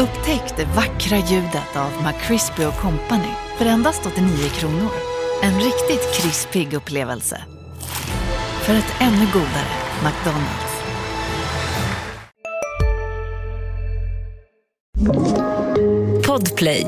Upptäck det vackra ljudet av McCrispy Company för endast 89 kronor. En riktigt krispig upplevelse. För ett ännu godare McDonalds. Podplay.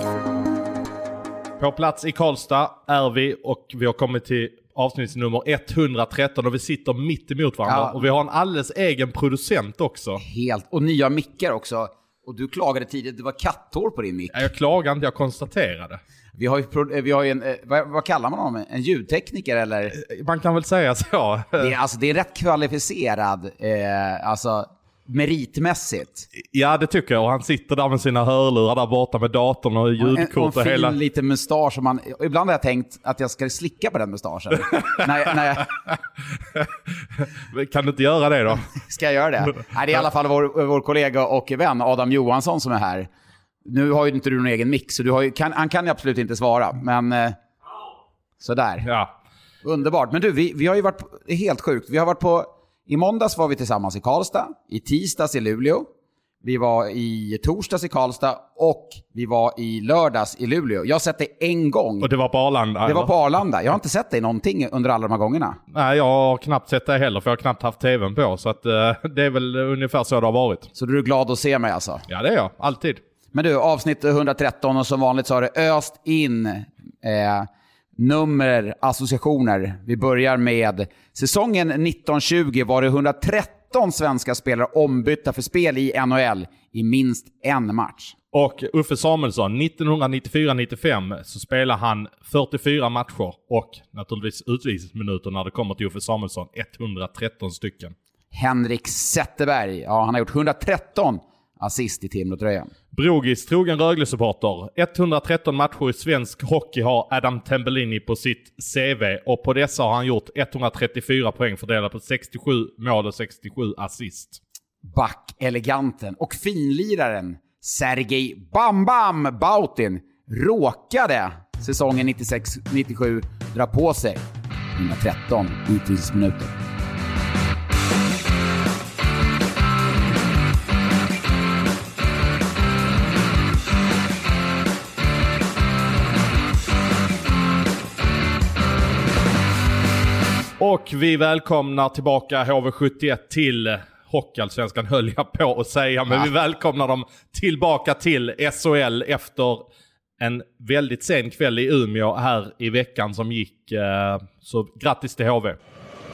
På plats i Karlstad är vi och vi har kommit till avsnittsnummer 113 och vi sitter mitt emot varandra. Ja. Och vi har en alldeles egen producent också. Helt. Och nya mickar också. Och du klagade tidigt, det var katthår på din mick. Ja, Jag klagar inte, jag konstaterade. Vi har ju, eh, vi har ju en, eh, vad, vad kallar man honom? En ljudtekniker eller? Man kan väl säga så. Det är, alltså, det är rätt kvalificerad, eh, alltså meritmässigt. Ja, det tycker jag. Och han sitter där med sina hörlurar där borta med datorn och Och en, och ljudkort en och fin hela... liten mustasch som man, ibland har jag tänkt att jag ska slicka på den mustaschen. när, jag- när jag, Kan du inte göra det då? ska jag göra det? Nej, det är i alla fall vår, vår kollega och vän Adam Johansson som är här. Nu har ju inte du någon egen mix, så du har ju, kan, han kan ju absolut inte svara, men eh, sådär. Ja. Underbart. Men du, vi, vi har ju varit, på- helt sjukt. Vi har varit på, i måndags var vi tillsammans i Karlstad, i tisdags i Luleå, vi var i torsdags i Karlstad och vi var i lördags i Luleå. Jag har sett dig en gång. Och det var på Arlanda? Det var eller? på Arlanda. Jag har inte sett dig någonting under alla de här gångerna. Nej, jag har knappt sett det heller för jag har knappt haft tvn på. Så att, eh, det är väl ungefär så det har varit. Så du är glad att se mig alltså. Ja, det är jag. Alltid. Men du, avsnitt 113 och som vanligt så har det öst in eh, nummer, associationer. Vi börjar med säsongen 1920 var det 113 svenska spelare ombytta för spel i NHL i minst en match. Och Uffe Samuelsson, 1994-95 så spelade han 44 matcher och naturligtvis utvisningsminuter när det kommer till Uffe Samuelsson, 113 stycken. Henrik Zetterberg, ja han har gjort 113 assist i Timrå-tröjan. Brogis, trogen Rögle-supporter. 113 matcher i svensk hockey har Adam Tambellini på sitt CV och på dessa har han gjort 134 poäng fördelat på 67 mål och 67 assist. Back-eleganten och finliraren Sergej Bam Bam Bautin råkade säsongen 96-97 dra på sig 113 utvisningsminuter. Och vi välkomnar tillbaka HV71 till Hockeyallsvenskan höll jag på att säga, men vi välkomnar dem tillbaka till SHL efter en väldigt sen kväll i Umeå här i veckan som gick. eh, Så grattis till HV.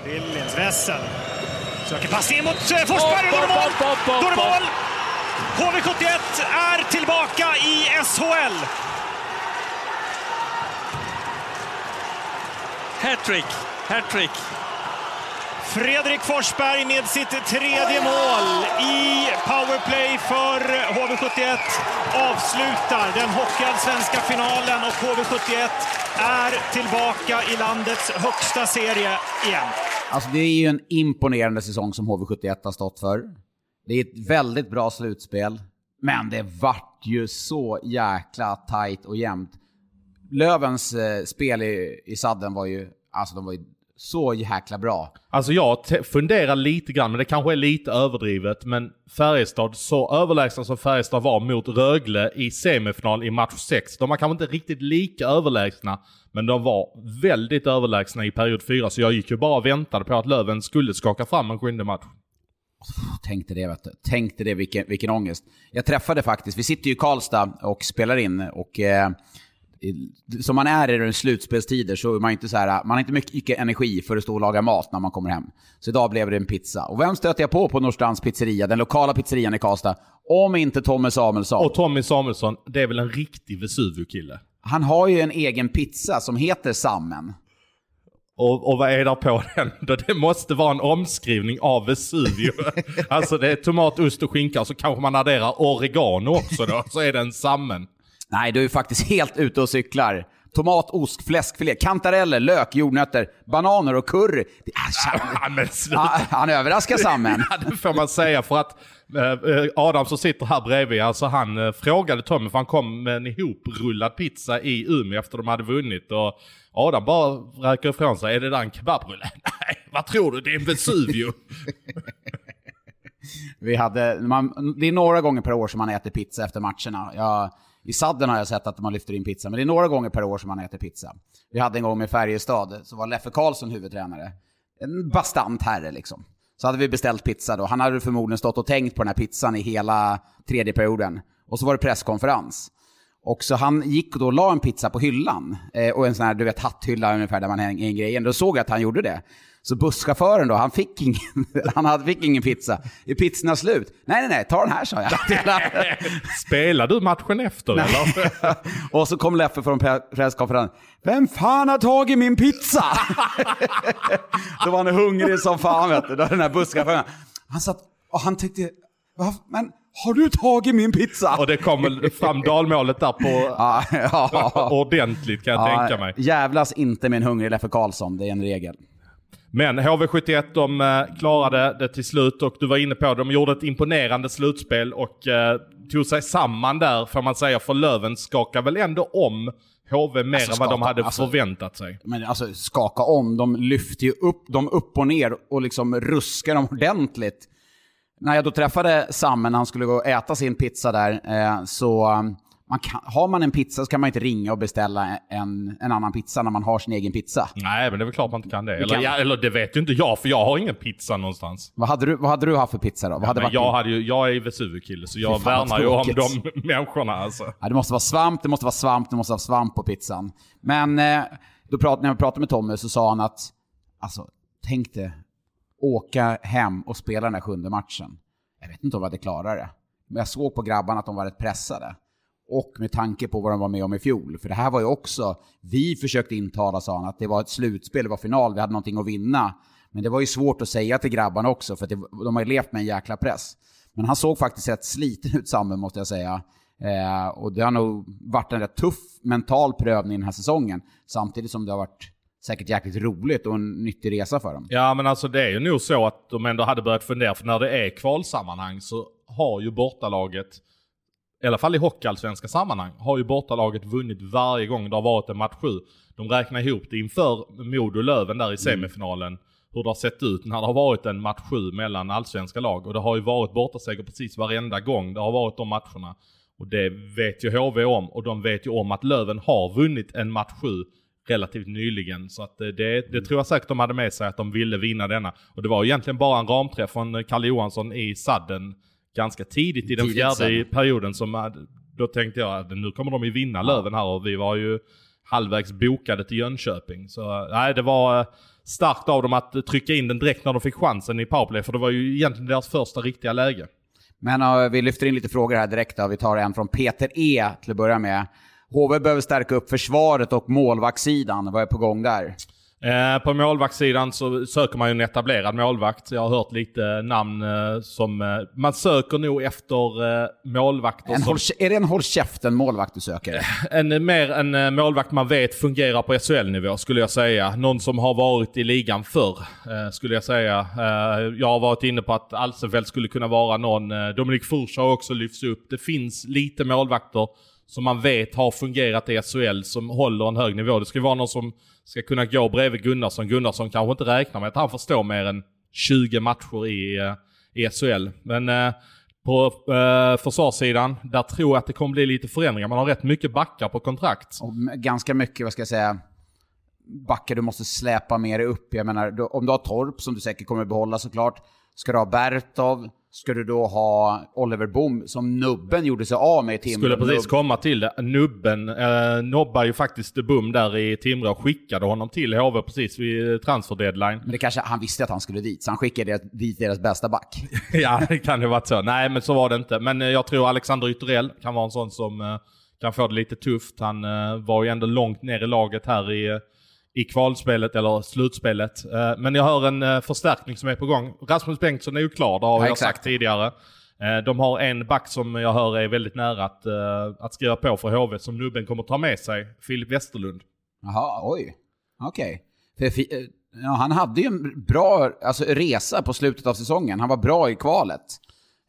Billings, Wessel. Söker passning mot eh, Forsberg och då är det mål! Då är det mål! HV71 är tillbaka i SHL. Hattrick, hattrick. Fredrik Forsberg med sitt tredje mål i powerplay för HV71 avslutar den hockeyallsvenska finalen och HV71 är tillbaka i landets högsta serie igen. Alltså det är ju en imponerande säsong som HV71 har stått för. Det är ett väldigt bra slutspel, men det vart ju så jäkla tajt och jämnt. Lövens eh, spel i, i sadden var ju, alltså de var ju så jäkla bra. Alltså jag funderar lite grann, men det kanske är lite överdrivet, men Färjestad, så överlägsna som Färjestad var mot Rögle i semifinal i match 6, de var kanske inte riktigt lika överlägsna, men de var väldigt överlägsna i period 4, så jag gick ju bara och väntade på att Löven skulle skaka fram en sjunde match. Tänkte det, vet du. Tänkte det, vilken, vilken ångest. Jag träffade faktiskt, vi sitter ju i Karlstad och spelar in och eh, som man är i slutspelstider så är man inte så här, man har inte mycket, energi för att stå och laga mat när man kommer hem. Så idag blev det en pizza. Och vem stöter jag på på Norrstrands pizzeria, den lokala pizzerian i Karlstad? Om inte Tommy Samuelsson. Och Tommy Samuelsson, det är väl en riktig Vesuvio-kille? Han har ju en egen pizza som heter Sammen. Och, och vad är där på den? Det måste vara en omskrivning av Vesuvio. alltså det är tomat, ost och skinka så kanske man adderar oregano också då, så är det en sammen. Nej, du är faktiskt helt ute och cyklar. Tomat, ost, fläskfilé, kantareller, lök, jordnötter, bananer och curry. Är, Ja, men sluta. han, överraskar Sammen. Ja, det får man säga för att eh, Adam som sitter här bredvid, alltså han eh, frågade Tommy för han kom med en ihoprullad pizza i Umeå efter de hade vunnit och Adam bara räcker ifrån sig, är det där en kebabrulle? Nej, vad tror du? Det är en Vesuvio. Vi hade, man, det är några gånger per år som man äter pizza efter matcherna. Jag, i sadden har jag sett att man lyfter in pizza, men det är några gånger per år som man äter pizza. Vi hade en gång med Färjestad, så var Leffe Karlsson huvudtränare. En bastant herre liksom. Så hade vi beställt pizza då. Han hade förmodligen stått och tänkt på den här pizzan i hela tredje perioden. Och så var det presskonferens. Och så han gick då och la en pizza på hyllan. Eh, och en sån här, du vet, hatthylla ungefär där man hänger in grejen. Då såg jag att han gjorde det. Så busschauffören då, han fick ingen, han hade, fick ingen pizza. Är pizzorna slut? Nej, nej, nej, ta den här sa jag. Spelar du matchen efter eller? och så kom Leffe från presskonferensen. Vem fan har tagit min pizza? då var han hungrig som fan vet du, då den här busschauffören. Han satt och han tyckte, men har du tagit min pizza? Och det kom fram dalmålet där på ja, ja. ordentligt kan jag ja, tänka mig. Jävlas inte med en hungrig Leffe Karlsson, det är en regel. Men HV71 de eh, klarade det till slut och du var inne på det, de gjorde ett imponerande slutspel och eh, tog sig samman där får man säga. För Löven skakade väl ändå om HV mer alltså, än vad de hade alltså, förväntat sig. Men alltså skaka om, de lyfte ju upp dem upp och ner och liksom ruskade dem ordentligt. När jag då träffade Samme när han skulle gå och äta sin pizza där, eh, så man kan, har man en pizza så kan man inte ringa och beställa en, en annan pizza när man har sin egen pizza. Nej, men det är väl klart man inte kan det. Eller, kan... Ja, eller det vet ju inte jag, för jag har ingen pizza någonstans. Vad hade du, vad hade du haft för pizza då? Vad hade ja, jag, hade ju, jag är Vesuvio-kille, så jag värnar ju om de människorna alltså. Ja, det måste vara svamp, det måste vara svamp, det måste vara svamp på pizzan. Men eh, då prat, när jag pratade med Tommy så sa han att, alltså, tänk dig, åka hem och spela den här sjunde matchen. Jag vet inte om vi hade klarat det. Men jag såg på grabbarna att de var rätt pressade. Och med tanke på vad de var med om i fjol. För det här var ju också, vi försökte intala, sa han, att det var ett slutspel, det var final, vi hade någonting att vinna. Men det var ju svårt att säga till grabbarna också, för det, de har ju levt med en jäkla press. Men han såg faktiskt rätt sliten ut, Samme, måste jag säga. Eh, och det har nog varit en rätt tuff mental prövning den här säsongen. Samtidigt som det har varit säkert jäkligt roligt och en nyttig resa för dem. Ja, men alltså det är ju nog så att de ändå hade börjat fundera, för när det är kvalsammanhang så har ju bortalaget i alla fall i hockeyallsvenska sammanhang, har ju bortalaget vunnit varje gång det har varit en match 7. De räknar ihop det inför Modo-Löven där i mm. semifinalen. Mm. Hur det har sett ut när det har varit en match 7 mellan allsvenska lag. Och det har ju varit bortaseger precis varenda gång det har varit de matcherna. Och det vet ju HV om. Och de vet ju om att Löven har vunnit en match 7 relativt nyligen. Så att det, det, det, tror jag säkert de hade med sig att de ville vinna denna. Och det var egentligen bara en ramträff från Kalle Johansson i sadden ganska tidigt i den fjärde sen. perioden som, då tänkte jag att nu kommer de ju vinna Löven här och vi var ju halvvägs bokade till Jönköping. Så nej, det var eh, starkt av dem att trycka in den direkt när de fick chansen i powerplay, för det var ju egentligen deras första riktiga läge. Men uh, vi lyfter in lite frågor här direkt då. Vi tar en från Peter E till att börja med. HV behöver stärka upp försvaret och målvaktssidan. Vad är på gång där? Eh, på målvaktssidan så söker man ju en etablerad målvakt. Jag har hört lite namn eh, som... Eh, man söker nog efter eh, målvakter en som... Håll, är det en håll käften målvakt du söker? En, mer en eh, målvakt man vet fungerar på SHL-nivå skulle jag säga. Någon som har varit i ligan förr eh, skulle jag säga. jag har varit inne på att Alsenfelt skulle kunna vara någon. Dominik Furs har också lyfts upp. Det finns lite målvakter som man vet har fungerat i SHL som håller en hög nivå. Det ska vara någon som ska kunna gå bredvid Gunnarsson. Gunnarsson kanske inte räknar med att han får stå mer än 20 matcher i, eh, i SHL. Men eh, på eh, försvarssidan, där tror jag att det kommer bli lite förändringar. Man har rätt mycket backar på kontrakt. Och ganska mycket, vad ska jag säga, backar du måste släpa med dig upp. Jag menar, om du har Torp, som du säkert kommer behålla såklart, ska du ha Bertov, Ska du då ha Oliver Boom som Nubben gjorde sig av med i Timrå? Skulle precis komma till det. Nubben eh, nobbar ju faktiskt Boom där i Timrå och skickade honom till HV precis vid transfer deadline. Men det kanske, han visste att han skulle dit, så han skickade dit deras bästa back. ja, det kan ju varit så. Nej, men så var det inte. Men eh, jag tror Alexander Ytterell kan vara en sån som eh, kan få det lite tufft. Han eh, var ju ändå långt ner i laget här i eh, i kvalspelet eller slutspelet. Eh, men jag hör en eh, förstärkning som är på gång. Rasmus Bengtsson är ju klar, det har ja, jag sagt tidigare. Eh, de har en back som jag hör är väldigt nära att, att skriva på för HV som nubben kommer ta med sig, Filip Westerlund. Jaha, oj. Okej. Okay. Ja, han hade ju en bra alltså, resa på slutet av säsongen. Han var bra i kvalet.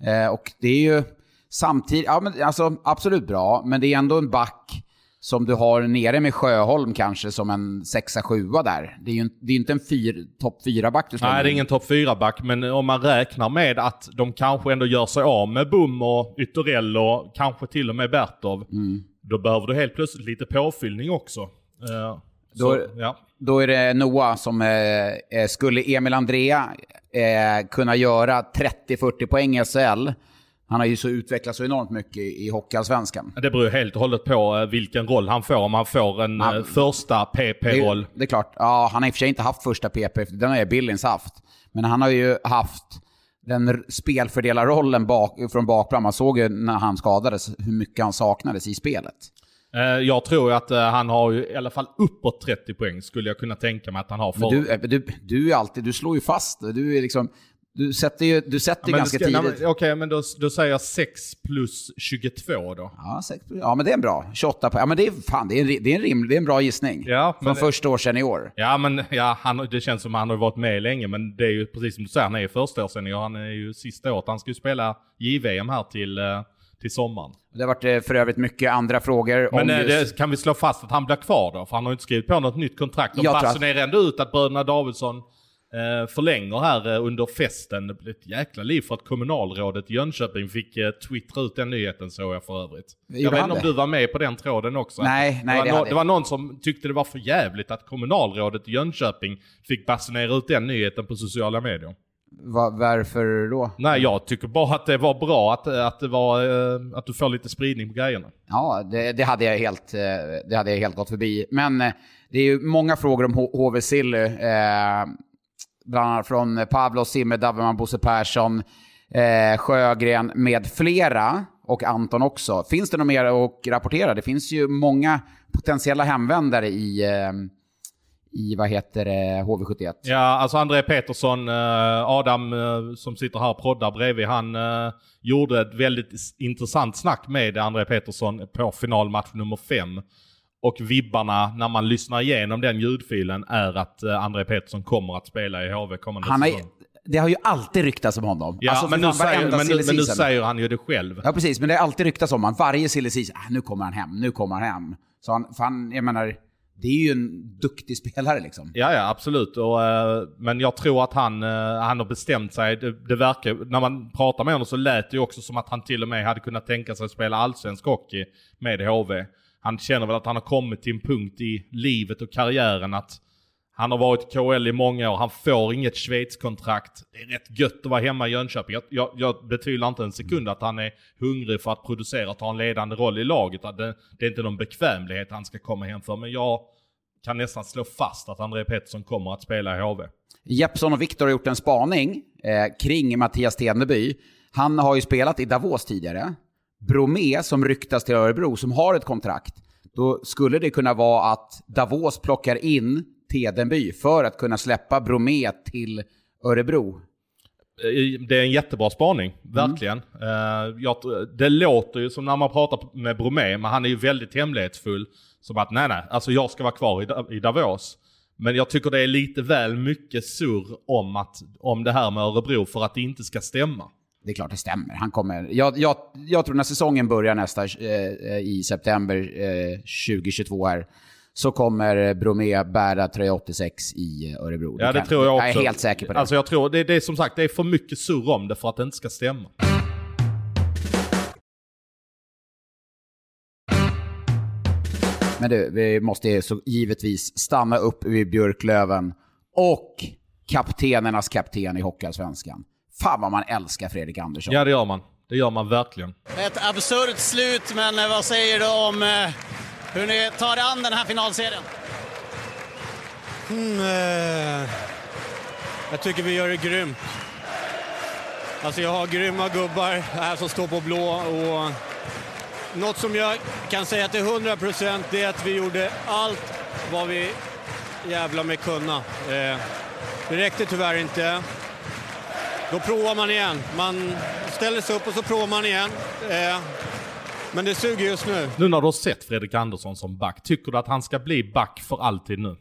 Eh, och det är ju samtidigt, ja men alltså absolut bra, men det är ändå en back som du har nere med Sjöholm kanske som en sexa, sjua där. Det är ju det är inte en fyr, topp fyra-back du Nej, det är ingen topp fyra back men om man räknar med att de kanske ändå gör sig av med Bum och Ytterell och kanske till och med Bertov. Mm. Då behöver du helt plötsligt lite påfyllning också. Eh, Då- så, ja. Då är det Noah som eh, eh, skulle Emil Andrea eh, kunna göra 30-40 poäng i SHL. Han har ju så utvecklats så enormt mycket i Hockeyallsvenskan. Det beror helt och hållet på eh, vilken roll han får. Om han får en Han- eh, första Det, PP-roll. det är klart, ja, han har i och för sig inte haft första PP, den har ju Billings haft. Men han har ju haft den spelfördelarrollen bak, från bakplan. Man såg ju när han skadades hur mycket han saknades i spelet. Eh, Jag tror att han har ju i alla fall uppåt 30 poäng skulle jag kunna tänka mig att han har. Men För, du, eh, du, du är alltid, du slår ju fast. Du är liksom, du sätter ju, du sätter Ja, ganska ska- nej, tidigt. Okej, men då, då säger jag 6 plus 22 då. Ja, sex, ja, men det är en bra. 28 poäng. Ja, men det är, fan, det är, en, det är, en, rim, det är en bra gissning. Ja, Från det- första år sedan i år. Ja, men ja, han, det känns som att han har varit med länge, men det är ju precis som du säger, han är ju första år senior. Han är ju sista året. Han ska ju spela JVM här till, eh, till sommaren. Det har varit eh, för övrigt mycket andra frågor Men om eh, just... det, kan vi slå fast att han blir kvar då? För han har ju inte skrivit på något nytt kontrakt. De tror att- basunerar ändå ut att bröderna Davidsson eh, förlänger här eh, under festen. Det blev ett jäkla liv för att kommunalrådet i Jönköping fick eh, twittra ut den nyheten såg jag för övrigt. Jag Gjorde vet han inte om du var med på den tråden också? Nej, nej, det var, det nå- hade- det var någon som tyckte det var för jävligt att kommunalrådet i Jönköping fick basunera ut den nyheten på sociala medier. Va, varför då? Nej, jag tycker bara att det var bra att, att, det var, att du får lite spridning på grejerna. Ja, det, det, hade jag helt, det hade jag helt gått förbi. Men det är ju många frågor om HV Silly. Eh, bland annat från Pavlo Zimmer, Daverman, Bosse Persson, eh, Sjögren med flera. Och Anton också. Finns det något mer att rapportera? Det finns ju många potentiella hemvändare i, eh, i vad heter det, HV71. Ja, alltså André Petersson, eh, Adam eh, som sitter här och proddar bredvid, han eh, gjorde ett väldigt intressant snack med André Petersson på finalmatch nummer fem. Och vibbarna när man lyssnar igenom den ljudfilen är att eh, André Petersson kommer att spela i HV kommande Han säsong. det har ju alltid ryktats om honom. Ja, Alltså, men, nu säger, men, nu, men nu säger han ju det själv. Ja, precis. Men det har alltid ryktats om honom. Varje silly season, ah, nu kommer han hem, nu kommer han hem. Så han, för han, jag menar, det är ju en duktig spelare liksom. Ja, ja absolut. Och, eh, men jag tror att han, eh, han har bestämt sig. Det, det verkar, när man pratar med honom så lät det ju också som att han till och med hade kunnat tänka sig att spela allsvensk hockey med HV. Han känner väl att han har kommit till en punkt i livet och karriären att han har varit KL i många år, han får inget Schweiz-kontrakt. Det är rätt gött att vara hemma i Jönköping. Jag, jag, jag betvivlar inte en sekund att han är hungrig för att producera och ta en ledande roll i laget. Det, det är inte någon bekvämlighet han ska komma hem för, men jag kan nästan slå fast att André Pettersson kommer att spela i HV. Jeppsson och Viktor har gjort en spaning eh, kring Mattias Teneby. Han har ju spelat i Davos tidigare. Bromé, som ryktas till Örebro, som har ett kontrakt. Då skulle det kunna vara att Davos plockar in Tedenby för att kunna släppa Bromé till Örebro. Eh, Det är en jättebra spaning, verkligen. Eh, jag, det låter ju som när man pratar med Bromé, men han är ju väldigt hemlighetsfull. Som att nej, nej, alltså jag ska vara kvar i Davos. Men jag tycker det är lite väl mycket surr om, att, om det här med Örebro för att det inte ska stämma. Det är klart det stämmer. Han kommer, jag, jag, jag tror när säsongen börjar nästa eh, i september eh, 2022 här, så kommer Bromé bära tröja 86 i Örebro. Ja, det kan- tror jag också. Jag är helt säker på det. Alltså jag tror, det, det är som sagt, det är för mycket surr om det för att det inte ska stämma. Men du, vi måste så givetvis stanna upp vid Björklöven och kaptenernas kapten i Hockeyallsvenskan. Fan vad man älskar Fredrik Andersson. Ja, det gör man. Det gör man verkligen. Ett absurt slut, men eh, vad säger du om eh, hur ni tar er an den här finalserien? Mm, eh, jag tycker vi gör det grymt. Alltså jag har grymma gubbar här som står på blå och något som jag kan säga till 100 procent det är att vi gjorde allt vad vi jävla med kunna. Eh, det räckte tyvärr inte. Då provar man igen. Man ställer sig upp och så provar man igen. Eh, men det suger just nu. Nu när du har sett Fredrik Andersson som back, tycker du att han ska bli back för alltid nu?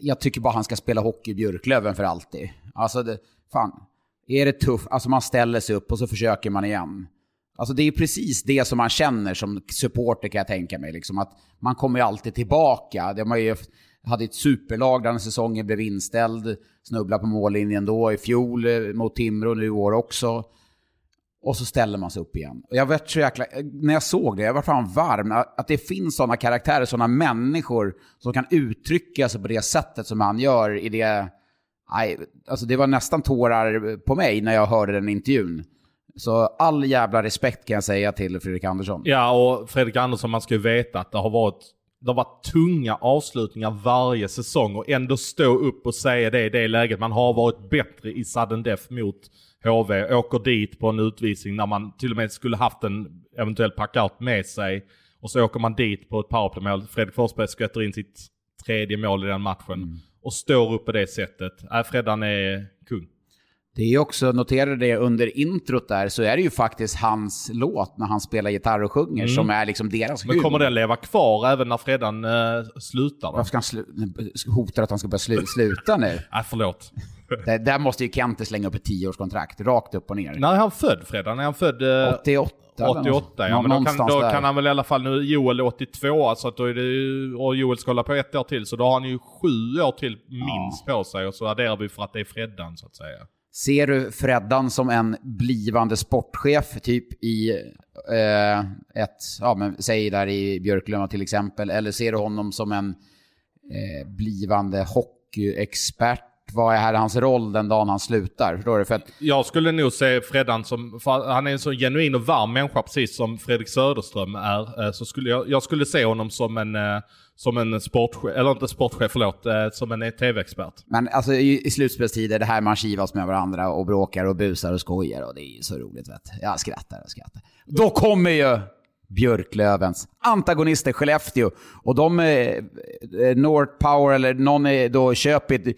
Jag tycker bara han ska spela hockey i Björklöven för alltid. Alltså, det, fan. Är det tufft, alltså man ställer sig upp och så försöker man igen. Alltså det är precis det som man känner som supporter kan jag tänka mig. Liksom, att man kommer ju alltid tillbaka. Det man ju hade ett superlag där säsongen blev inställd, snubblade på mållinjen då i fjol eh, mot Timrå, nu i år också. Och så ställer man sig upp igen. Och jag vet så jäkla, när jag såg det, jag var fan varm. Att det finns sådana karaktärer, sådana människor som kan uttrycka sig på det sättet som han gör i det... Nej, alltså det var nästan tårar på mig när jag hörde den intervjun. Så all jävla respekt kan jag säga till Fredrik Andersson. Ja, och Fredrik Andersson, man ska ju veta att det har varit, det har varit tunga avslutningar varje säsong och ändå stå upp och säga det i det läget. Man har varit bättre i sudden death mot HV, åker dit på en utvisning när man till och med skulle haft en eventuell packout med sig. Och så åker man dit på ett powerplaymål. Fredrik Forsberg skvätter in sitt tredje mål i den matchen. Mm. Och står upp på det sättet. Äh, Freddan är kung. Det är också, noterade det under introt där, så är det ju faktiskt hans låt när han spelar gitarr och sjunger mm. som är liksom deras Men kommer den leva kvar även när Freddan uh, slutar? Då? Varför ska han slu hotar att han ska börja slu sluta nu? Nej, förlåt. där, där måste ju Kente slänga upp ett tioårskontrakt, rakt upp och ner. När är han född Freddan? Är han född... Uh, 88? 88 ja, men då, kan, då kan, han väl i alla fall, nu Joel 82, alltså att då är det, och Joel ska hålla på ett år till, så då har han ju sju år till minst ja. på sig och så adderar vi för att det är Freddan så att säga. Ser du Freddan som en blivande sportchef, typ i eh, ett, ja men säg där i Björklöven till exempel, eller ser du honom som en eh, blivande hockeyexpert? Vad är här hans roll den dagen han slutar? Förstår du? För att... Jag skulle nog se Freddan som, han är en så genuin och varm människa precis som Fredrik Söderström är. Eh, så skulle jag, jag skulle se honom som en eh, som en sportchef, eller inte sportchef, förlåt, eh, som en tv-expert. Men alltså i, i slutspelstider, det här man kivas med varandra och bråkar och busar och skojar och det är ju så roligt vet Jag skrattar och skrattar. Då kommer ju Björklövens antagonister Skellefteå. Och de, eh, eh North Power eller någon är då köper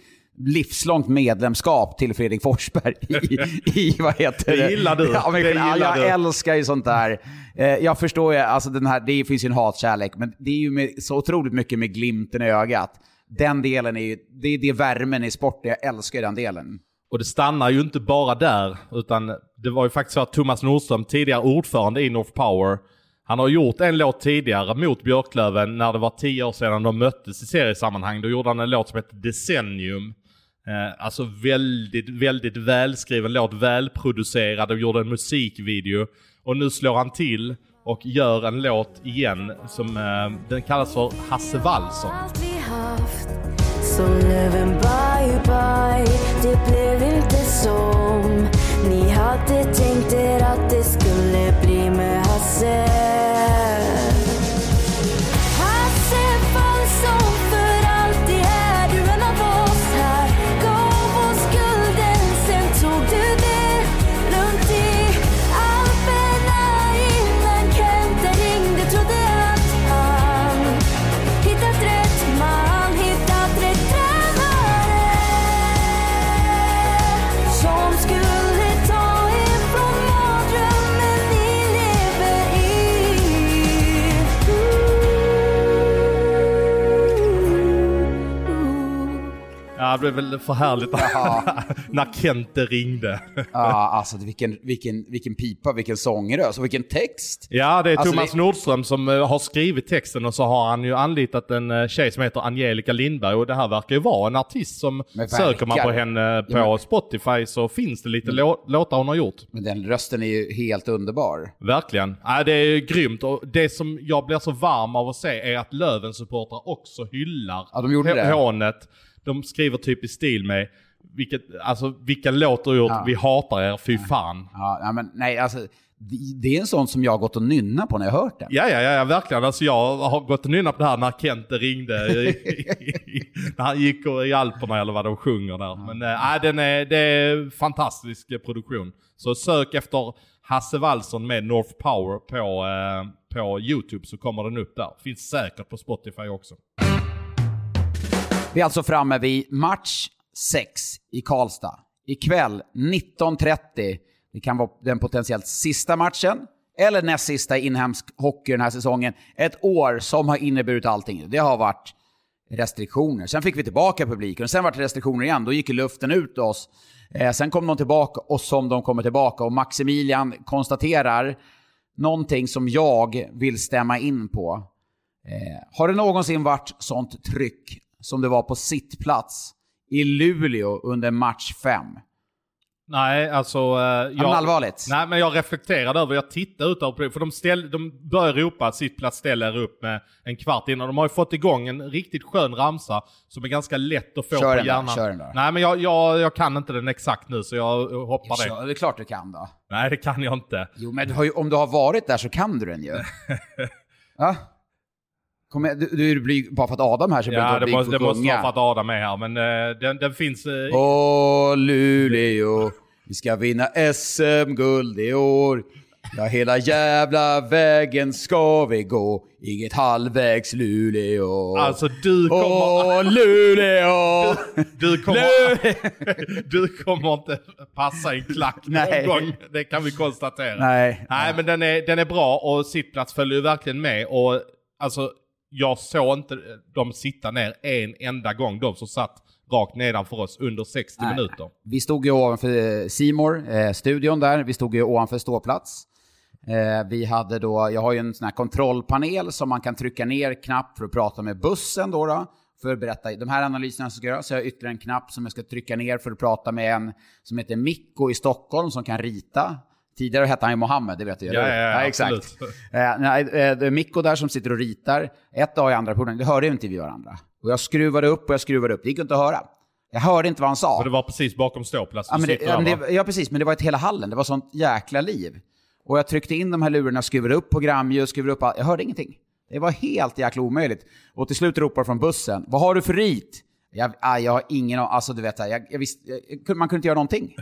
livslångt medlemskap till Fredrik Forsberg i, i vad heter det? Det gillar du. Ja, men, gillar jag du. älskar ju sånt där. Eh, jag förstår ju, alltså den här, det finns ju en hatkärlek, men det är ju med, så otroligt mycket med glimten i ögat. Den delen är ju, det är det värmen i sporten, jag älskar den delen. Och det stannar ju inte bara där, utan det var ju faktiskt så att Thomas Nordström, tidigare ordförande i North Power, han har gjort en låt tidigare mot Björklöven när det var tio år sedan de möttes i seriesammanhang. Då gjorde han en låt som heter Decennium. Eh, alltså väldigt, väldigt välskriven låt, välproducerad och gjorde en musikvideo. Och nu slår han till och gör en låt igen som eh, den kallas för Hasse Wallson. Löven bye bye, det blev inte som ni hade tänkt er att det skulle bli med Hasse. Det blev väl för härligt när Kente ringde. ja, alltså vilken, vilken, vilken pipa, vilken sångröst och vilken text. Ja, det är alltså, Thomas det... Nordström som uh, har skrivit texten och så har han ju anlitat en uh, tjej som heter Angelica Lindberg och det här verkar ju vara en artist som söker man på henne på ja, men... Spotify så finns det lite mm. låtar hon har gjort. Men den rösten är ju helt underbar. Verkligen. Ja, det är grymt och det som jag blir så varm av att se är att Löven-supportrar också hyllar ja, de gjorde det. De skriver typ i stil med vilket, alltså vilken låt du har gjort, ja. vi hatar er, fy fan. Ja, men nej alltså. Det är en sån som jag har gått och nynna på när jag hört den. Ja, ja, ja, verkligen. Alltså jag har gått och nynnat på det här när Kente ringde. när han gick i Alperna eller vad de sjunger där. Ja. Men äh, den är, det är fantastisk produktion. Så sök efter Hasse Wallson med North Power på, eh, på YouTube så kommer den upp där. Finns säkert på Spotify också. Vi är alltså framme vid match 6 i Karlstad. Ikväll 19.30. Det kan vara den potentiellt sista matchen, eller näst sista i inhemsk hockey den här säsongen. Ett år som har inneburit allting. Det har varit restriktioner. Sen fick vi tillbaka publiken, och sen var det restriktioner igen. Då gick luften ut oss. Eh, sen kom de tillbaka, och som de kommer tillbaka. Och Maximilian konstaterar någonting som jag vill stämma in på. Eh, har det någonsin varit sånt tryck som det var på sittplats i Luleå under match 5? Nej, alltså... Eh, jag, men allvarligt. Nej, men jag reflekterade över, jag tittade ut på det, för de, ställ, de börjar ropa att sittplats ställer upp med en kvart innan. De har ju fått igång en riktigt skön ramsa som är ganska lätt att få Kör på hjärnan. då, kör den då. Nej, men jag, jag, jag kan inte den exakt nu så jag hoppar det. Ja, det är klart du kan då. Nej, det kan jag inte. Jo, men du ju, om du har varit där så kan du den ju. ja? Kom du, du är blyg bara för att Adam här så Ja, det blir måste, det måste vara för att Adam är här, men eh, den, den finns... eh, Åh, Luleå, vi ska vinna SM-guld i år. Ja, hela jävla vägen ska vi gå, inget halvvägs Luleå. Alltså du kommer... Åh, Luleå! Du kommer, du kommer inte passa i klack Nej. någon gång. Det kan vi konstatera. Nej. Nej, men den är, den är bra och sittplats följer ju verkligen med. Och alltså, jag såg inte dem sitta ner en enda gång, de som satt rakt nedanför oss under 60 Nej. minuter. Vi stod ju ovanför Simor eh, studion där. Vi stod ju ovanför ståplats. Eh, vi hade då, jag har ju en sån här kontrollpanel som man kan trycka ner knapp för att prata med bussen då. då för att berätta de här analyserna som ska göras. Så jag har ytterligare en knapp som jag ska trycka ner för att prata med en som heter Mikko i Stockholm som kan rita. Tidigare hette han ju Mohammed, det vet du ju, Ja, hur? ja, ja, exakt. Eh, nej, eh, det är Mikko där som sitter och ritar. Ett A i andra porten, det hörde ju inte vi varandra. Och jag skruvade upp och jag skruvade upp, det gick inte att höra. Jag hörde inte vad han sa. Och det var precis bakom ståplats. Ja, men det, ja, men det, ja, precis. Men det var ett hela hallen. Det var sånt jäkla liv. Och jag tryckte in de här lurarna, skruvade upp programljus, skruvade upp allt. Jag hörde ingenting. Det var helt jäkla omöjligt. Och till slut ropar från bussen, vad har du för rit? Jag, jag har ingen aning. Alltså du vet, jag, jag visste, man kunde inte göra någonting.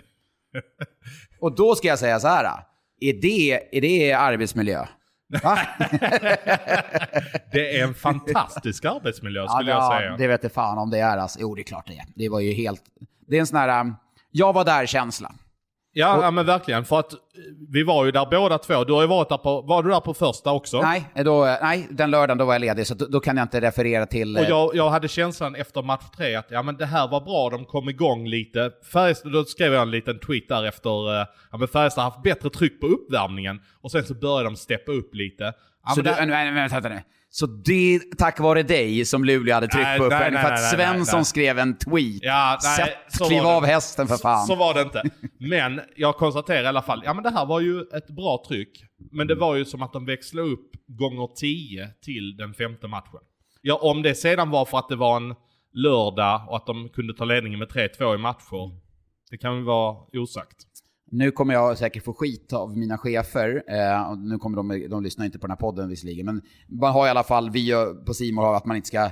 Och då ska jag säga så här. Är det, är det arbetsmiljö? Det är en fantastisk arbetsmiljö skulle jag ja, säga. Det vet jag fan om det är alltså. Jo, det är klart det är. Det var ju helt... Det är en sån här... um, Jag var där-känsla. Ja, ja, men verkligen. För att eh, vi var ju där båda två. Du har ju varit där på... Var du där på första också? Nej, då, nej, den lördagen då var jag ledig, så då, då kan jag inte referera till... Och eh, jag, jag hade känslan efter match tre att ja men det här var bra, de kom igång lite. Färjestad, då skrev jag en liten tweet där efter, eh, ja men Färjestad har haft bättre tryck på uppvärmningen. Och sen så började de steppa upp lite. Ja, så du, vänta, vänta nu. Så det är tack vare dig som Luleå hade tryckt Nej, på nej, nej, för att Svensson skrev en tweet. Ja, Sätt, så kliv av hästen för fan. Så var det inte. Men jag konstaterar i alla fall, ja men det här var ju ett bra tryck. Men det var ju som att de växlade upp gånger 10 till den femte matchen. Ja, om det sedan var för att det var en lördag och att de kunde ta ledningen med 3-2 i matcher, det kan väl vara osagt. Nu kommer jag säkert få skit av mina chefer. Eh, nu kommer de, de lyssnar inte på den här podden visserligen. Men man har i alla fall, vi på Simor har att man inte ska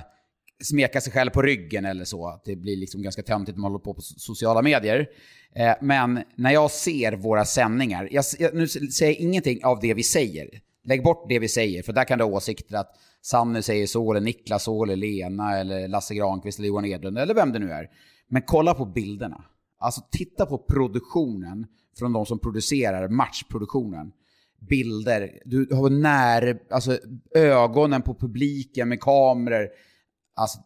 smeka sig själv på ryggen eller så. Att det blir liksom ganska töntigt när man håller på på sociala medier. Eh, men när jag ser våra sändningar, jag, jag, nu säger jag ingenting av det vi säger. Lägg bort det vi säger, för där kan du ha åsikter att Sanne säger så, eller Niklas så, eller Lena, eller Lasse Granqvist, eller Johan Edlund, eller vem det nu är. Men kolla på bilderna. Alltså titta på produktionen från de som producerar matchproduktionen. Bilder, du har när, alltså ögonen på publiken med kameror. Alltså,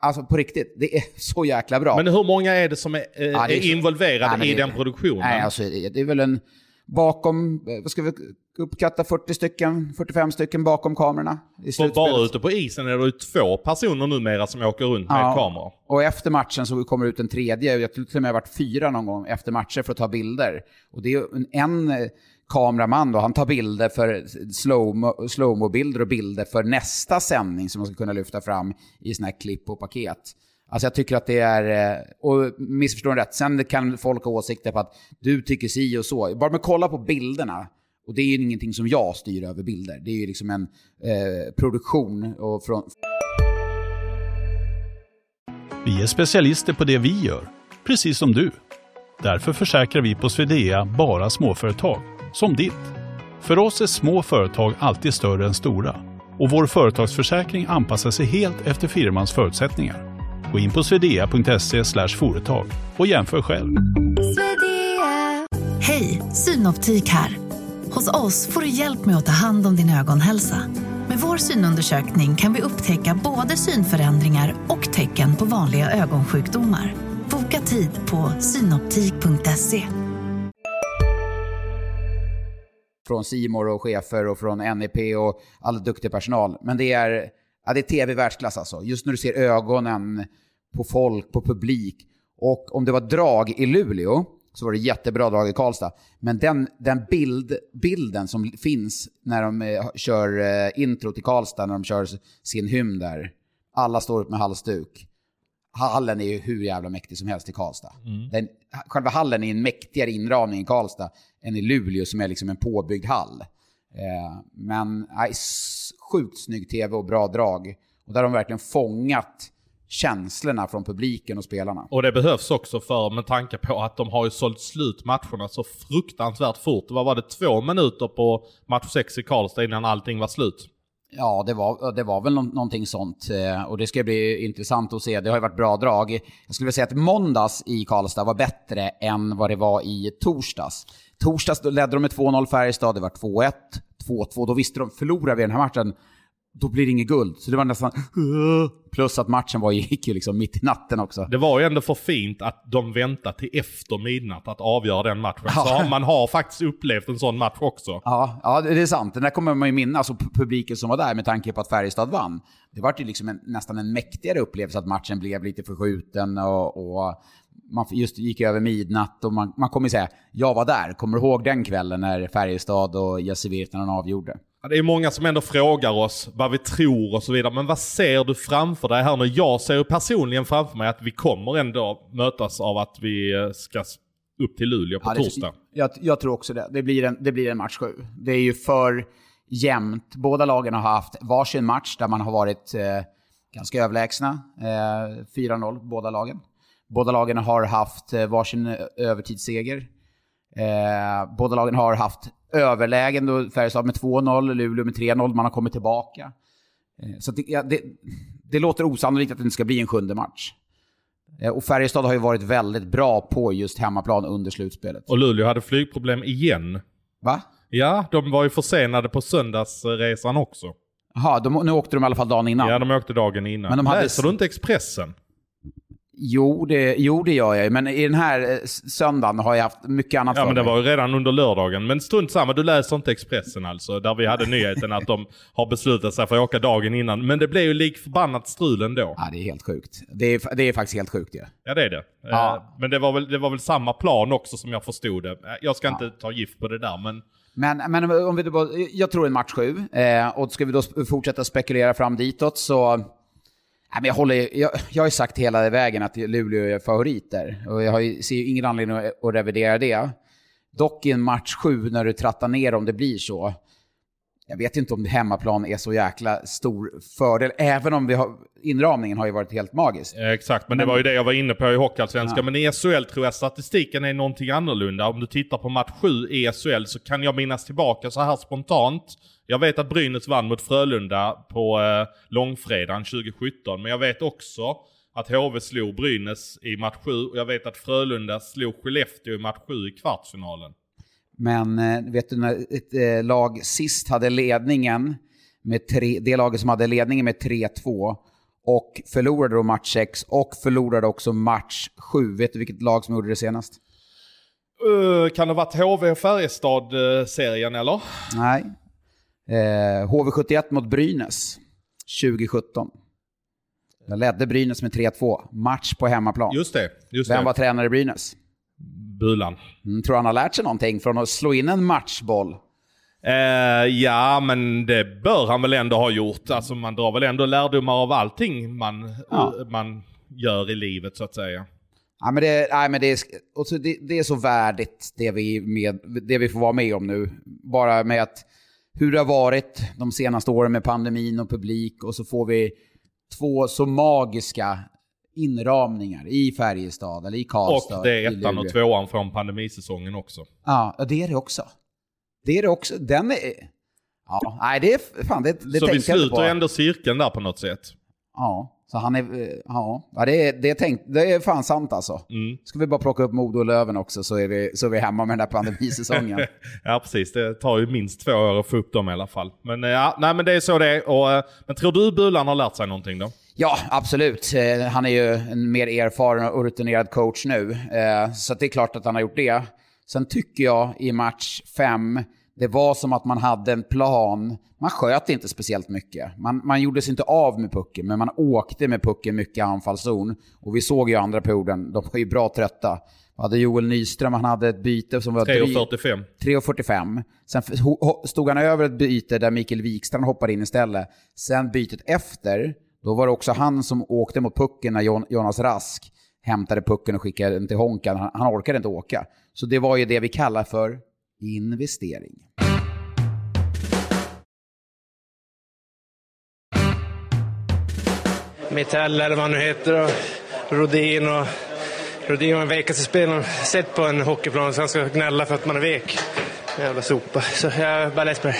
alltså på riktigt, det är så jäkla bra. Men hur många är det som är, eh, Ja, det är är involverade men i det- den produktionen? Nej, alltså det är väl en bakom, eh, vad ska vi uppskatta, 40 stycken, 45 stycken bakom kamerorna i För bara slutspelet. ute på isen är det ju två personer numera som åker runt med Ja. kameror. Och efter matchen så kommer ut en tredje, jag tror till och med varit fyra någon gång efter matcher för att ta bilder. Och det är en, en eh, kameraman då, han tar bilder för slow-mo- slow-mo-bilder och bilder för nästa sändning som man ska kunna lyfta fram i sådana här klipp och paket. Alltså jag tycker att det är, eh, och missförstå mig rätt, sen kan folk ha åsikter på att du tycker si och så. Bara med att kolla på bilderna, och det är ju ingenting som jag styr över bilder, det är ju liksom en eh, produktion och från, Vi är specialister på det vi gör, precis som du. Därför försäkrar vi på Swedea bara småföretag, som ditt. För oss är små företag alltid större än stora och vår företagsförsäkring anpassar sig helt efter firmans förutsättningar. Gå in på swedea.se företag och jämför själv. Hej, Synoptik här. Hos oss får du hjälp med att ta hand om din ögonhälsa. Med vår synundersökning kan vi upptäcka både synförändringar och tecken på vanliga ögonsjukdomar. Boka tid på synoptik.se. från Simor och chefer och från NEP och all duktig personal. Men det är, ja, det är tv världsklass alltså. Just när du ser ögonen på folk, på publik. Och om det var drag i Luleå så var det jättebra drag i Karlstad. Men den, den bild, bilden som finns när de eh, kör eh, intro till Karlstad, när de kör sin hymn där. Alla står upp med halsduk. Hallen är ju hur jävla mäktig som helst i Karlstad. Mm. Den, själva hallen är en mäktigare inramning i Karlstad än i Luleå som är liksom en påbyggd hall. Eh, men nej, sjukt snygg tv och bra drag. Och där har de verkligen fångat känslorna från publiken och spelarna. Och det behövs också för, med tanke på att de har ju sålt slut matcherna så fruktansvärt fort. Vad var det, två minuter på match 6 i Karlstad innan allting var slut? Ja, det var, det var väl nå- någonting sånt. eh, Och det ska bli intressant att se. Det har ju varit bra drag. Jag skulle vilja säga att måndags i Karlstad var bättre än vad det var i torsdags. Torsdags ledde de med 2-0 Färjestad, det var 2-1, 2-2. Då visste de, förlorar vi den här matchen, då blir det inget guld. Så det var nästan... Plus att matchen var, gick ju liksom mitt i natten också. Det var ju ändå för fint att de väntade till efter midnatt att avgöra den matchen. Så Ja. har- man har faktiskt upplevt en sån match också. Ja, ja, det är sant. Den där kommer man ju minnas, och pu- publiken som var där med tanke på att Färjestad vann. Det var ju liksom en, nästan en mäktigare upplevelse att matchen blev lite förskjuten och, och man just gick över midnatt och man, man kommer säga, jag var där, kommer du ihåg den kvällen när Färjestad och Jesse Virtanen avgjorde? Det är många som ändå frågar oss vad vi tror och så vidare. Men vad ser du framför dig här nu? Jag ser personligen framför mig att vi kommer ändå mötas av att vi eh, ska upp till Luleå på Ja, det- torsdag. Jag, jag tror också det. Det blir, en, det blir en match sju. Det är ju för jämnt. Båda lagen har haft varsin match där man har varit eh, ganska överlägsna. Eh, 4-0 båda lagen. Båda lagen har haft eh, varsin eh, övertidsseger. Eh, båda lagen har haft överlägen, då Färjestad med 2-0, Luleå med 3-0. Man har kommit tillbaka. Eh, så det, ja, det, det låter osannolikt att det inte ska bli en sjunde match. Eh, och Färjestad har ju varit väldigt bra på just hemmaplan under slutspelet. Och Luleå hade flygproblem igen. Va? Ja, de var ju försenade på söndagsresan också. Jaha, nu åkte de i alla fall dagen innan. Ja, de åkte dagen innan. Men de hade- Läser du inte Expressen? Jo, det, jo, det gör jag ju. Men i den här eh, söndagen har jag haft mycket annat Ja, för men det mig. var ju redan under lördagen. Men strunt samma, du läser inte Expressen alltså. Där vi hade nyheten att de har beslutat sig för att åka dagen innan. Men det blev ju lik förbannat strul ändå. Ja, det är helt sjukt. Det är, det är faktiskt helt sjukt ju. Ja. Ja det är det. Ja. Eh, Men det var, väl, det var väl samma plan också som jag förstod det. Eh, Jag ska inte ta gift på det där men... Men, men om vi jag tror en match sju. Eh, och ska vi då fortsätta spekulera fram ditåt så... Nej, men jag, håller, jag, jag har ju sagt hela vägen att Luleå är favoriter. Och jag har ju, ser ju ingen anledning att, att revidera det. Dock i en match sju när du trattar ner om det blir så. Jag vet inte om det hemmaplan är så jäkla stor fördel, även om vi har, inramningen har ju varit helt magisk. Exakt, men, det var ju det jag var inne på i Hockeyallsvenskan. Men i SHL tror jag statistiken är någonting annorlunda. Om du tittar på match 7 i SHL så kan jag minnas tillbaka så här spontant. Jag vet att Brynäs vann mot Frölunda på eh, långfredagen 2017. Men jag vet också att HV slog Brynäs i match 7 och jag vet att Frölunda slog Skellefteå i match 7 i kvartsfinalen. Men eh, vet du när ett eh, lag sist hade ledningen, med tre, det laget som hade ledningen med 3-2 och förlorade då match 6 och förlorade också match 7. Vet du vilket lag som gjorde det senast? Uh, kan det ha varit HV och Färjestad-serien eller? Nej. Eh, HV71 mot Brynäs 2017. Där ledde Brynäs med 3-2. Match på hemmaplan. Just det, just Vem det. var tränare i Brynäs? Bulan. Mm, tror han har lärt sig någonting från att slå in en matchboll? Eh, ja, men det bör han väl ändå ha gjort. Alltså man drar väl ändå lärdomar av allting man, Ja. man gör i livet så att säga. Ja, men det, nej, men det, är, det, det är så värdigt det vi, med, det vi får vara med om nu. Bara med att hur det har varit de senaste åren med pandemin och publik och så får vi två så magiska inramningar i Färjestad eller i Karlstad. och det är ettan och tvåan från pandemisäsongen också. Ja, det är det också. Det är det också. Den är... Ja, nej det är fan, det, det så vi sluter ändå cirkeln där på något sätt. Ja, så han är... Ja, ja det, är, det, är tänkt, det är fan sant alltså. Mm. Ska vi bara plocka upp Modo och Löven också så är vi, så är vi hemma med den där pandemisäsongen. ja precis, det tar ju minst två år att få upp dem i alla fall. Men eh, ja, nej men det är så det är. Och, eh, men tror du Bulan har lärt sig någonting då? Ja, absolut. Eh, Han är ju en mer erfaren och rutinerad coach nu. Eh, Så det är klart att han har gjort det. Sen tycker jag i match fem, det var som att man hade en plan. Man sköt inte speciellt mycket. Man, man gjorde sig inte av med pucken, men man åkte med pucken mycket i anfallszon. Och vi såg ju andra perioden, de var ju bra trötta. Vi hade Joel Nyström, han hade ett byte som var... 3.45. 3.45. Sen stod han över ett byte där Mikael Wikstrand hoppade in istället. Sen bytet efter, då var det också han som åkte mot pucken när Jonas Rask hämtade pucken och skickade den till Honkan. Han, han orkade inte åka. Så det var ju det vi kallar för investering. Mitell eller vad han nu heter och Rodin och Rodin var den vekaste spelaren sett på en hockeyplan så han ska gnälla för att man är vek. Jävla sopa. Så jag är bara less på det.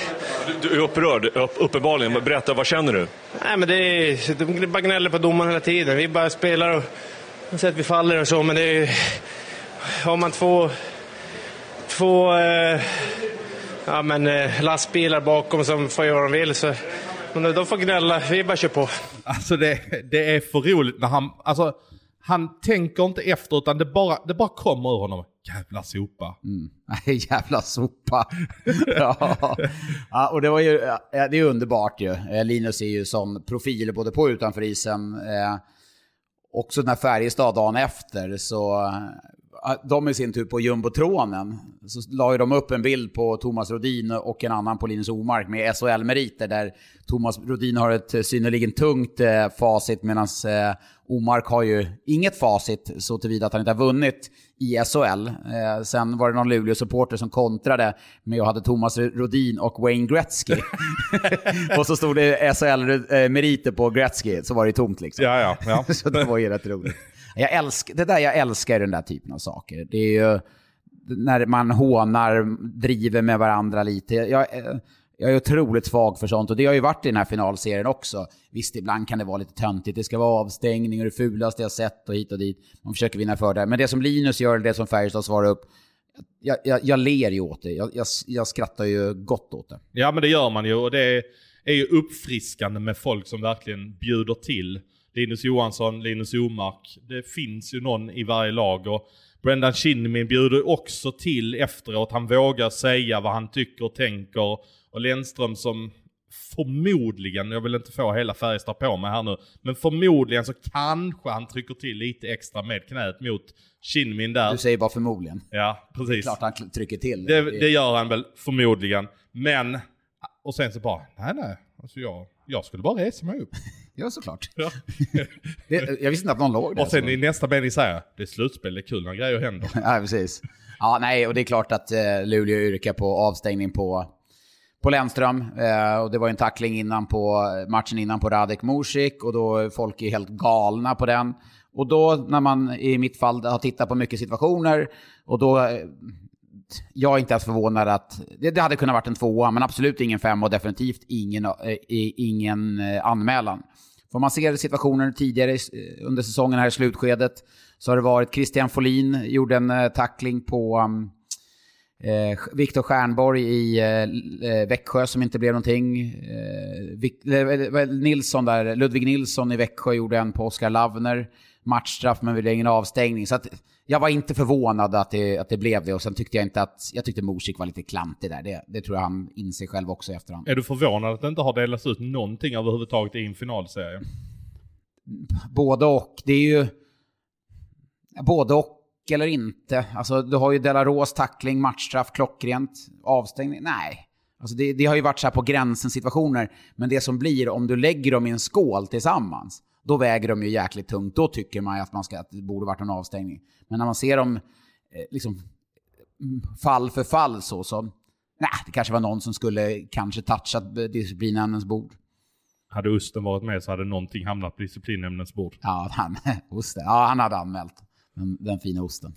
Du, du är upprörd, uppenbarligen. Berätta, vad känner du? Nej, men det är, de bara gnäller på domaren hela tiden. Vi bara spelar och, och ser att vi faller och så, men det är... Har man två två eh, ja, men, eh, lastbilar bakom som får göra vad de vill. Så, de får gnälla, vi bara kör på. Alltså det, det är för roligt när han, alltså han tänker inte efter utan det bara, det bara kommer ur honom. Jävla sopa. Mm. Jävla sopa. ja. ja. och det var ju, det är underbart ju. Eh, Linus är ju som profil både på och utanför isen. Eh, också när Färjestad dagen efter så de i sin tur på jumbotronen, så la ju de upp en bild på Thomas Rodin och en annan på Linus Omark med SHL-meriter där Thomas Rodin har ett synnerligen tungt eh, facit medan eh, Omark har ju inget facit så tillvida att han inte har vunnit i SHL. Eh, sen var det någon Luleå-supporter som kontrade med att hade Thomas Rodin och Wayne Gretzky. och så stod det SHL-meriter på Gretzky, så var det tomt liksom. Ja, ja, ja. så det var ju rätt roligt. Jag älskar, det där jag älskar den där typen av saker. Det är ju när man hånar, driver med varandra lite. Jag, eh, jag är otroligt svag för sånt och det har ju varit i den här finalserien också. Visst, ibland kan det vara lite töntigt. Det ska vara avstängning och det fulaste jag sett och hit och dit. Man försöker vinna för det. Men det som Linus gör, det som Färjestad svarar upp, jag, jag, jag ler ju åt det. Jag, jag, jag, skrattar ju gott åt det. Ja, men det gör man ju och det är ju uppfriskande med folk som verkligen bjuder till. Linus Johansson, Linus Omark. Det finns ju någon i varje lag och Brendan Kinnamin bjuder också till efteråt. Han vågar säga vad han tycker och tänker. Och Lennström som förmodligen, jag vill inte få hela Färjestad på mig här nu, men förmodligen så kanske han trycker till lite extra med knät mot Kinmin där. Du säger bara förmodligen. Ja, precis. Klart han trycker till. Det, det gör han väl förmodligen. Men, och sen så bara, nej nej, alltså jag, jag skulle bara resa mig upp. Ja, såklart. Ja. det, jag visste inte att någon låg där. Och sen så. i nästa mening säger det är slutspel, det är kul när grejer händer. ja, precis. Ja, nej, och det är klart att eh, Luleå yrkar på avstängning på, på Lennström. Eh, och det var ju en tackling innan på, matchen innan på Radek Musik och då folk är helt galna på den. Och då när man i mitt fall har tittat på mycket situationer och då eh, jag är inte ens förvånad att... Det, det, hade kunnat varit en tvåa, men absolut ingen femma och definitivt ingen, äh, ingen äh, anmälan. För man ser situationen tidigare eh, under säsongen här i slutskedet så har det varit Christian Folin gjorde en eh, tackling på mm, eh, Viktor Stjernborg i eh, eh, Växjö som inte blev någonting. Eh, Nilsson där, Ludvig Nilsson i Växjö gjorde en på Oskar Lavner. Matchstraff men ville ingen avstängning. Så att, jag var inte förvånad att det, att det blev det och sen tyckte jag inte att, jag tyckte Mosik var lite klantig där. Det, det tror jag han inser själv också i efterhand. Är du förvånad att det inte har delats ut någonting överhuvudtaget i en finalserie? Både och. Det är ju... Både och eller inte. Alltså du har ju Delaros tackling, matchstraff, klockrent, avstängning. Nej. Alltså det, det, har ju varit så här på gränsen situationer. Men det som blir om du lägger dem i en skål tillsammans då väger de ju jäkligt tungt. Då tycker man ju att, man ska, att det borde varit en avstängning. Men när man ser dem eh, liksom, fall för fall så, så nej, det kanske var någon som skulle kanske touchat disciplinnämndens bord. Hade Osten varit med så hade någonting hamnat på disciplinnämndens bord. Ja, han, osten. ja, han hade anmält den, den fina osten.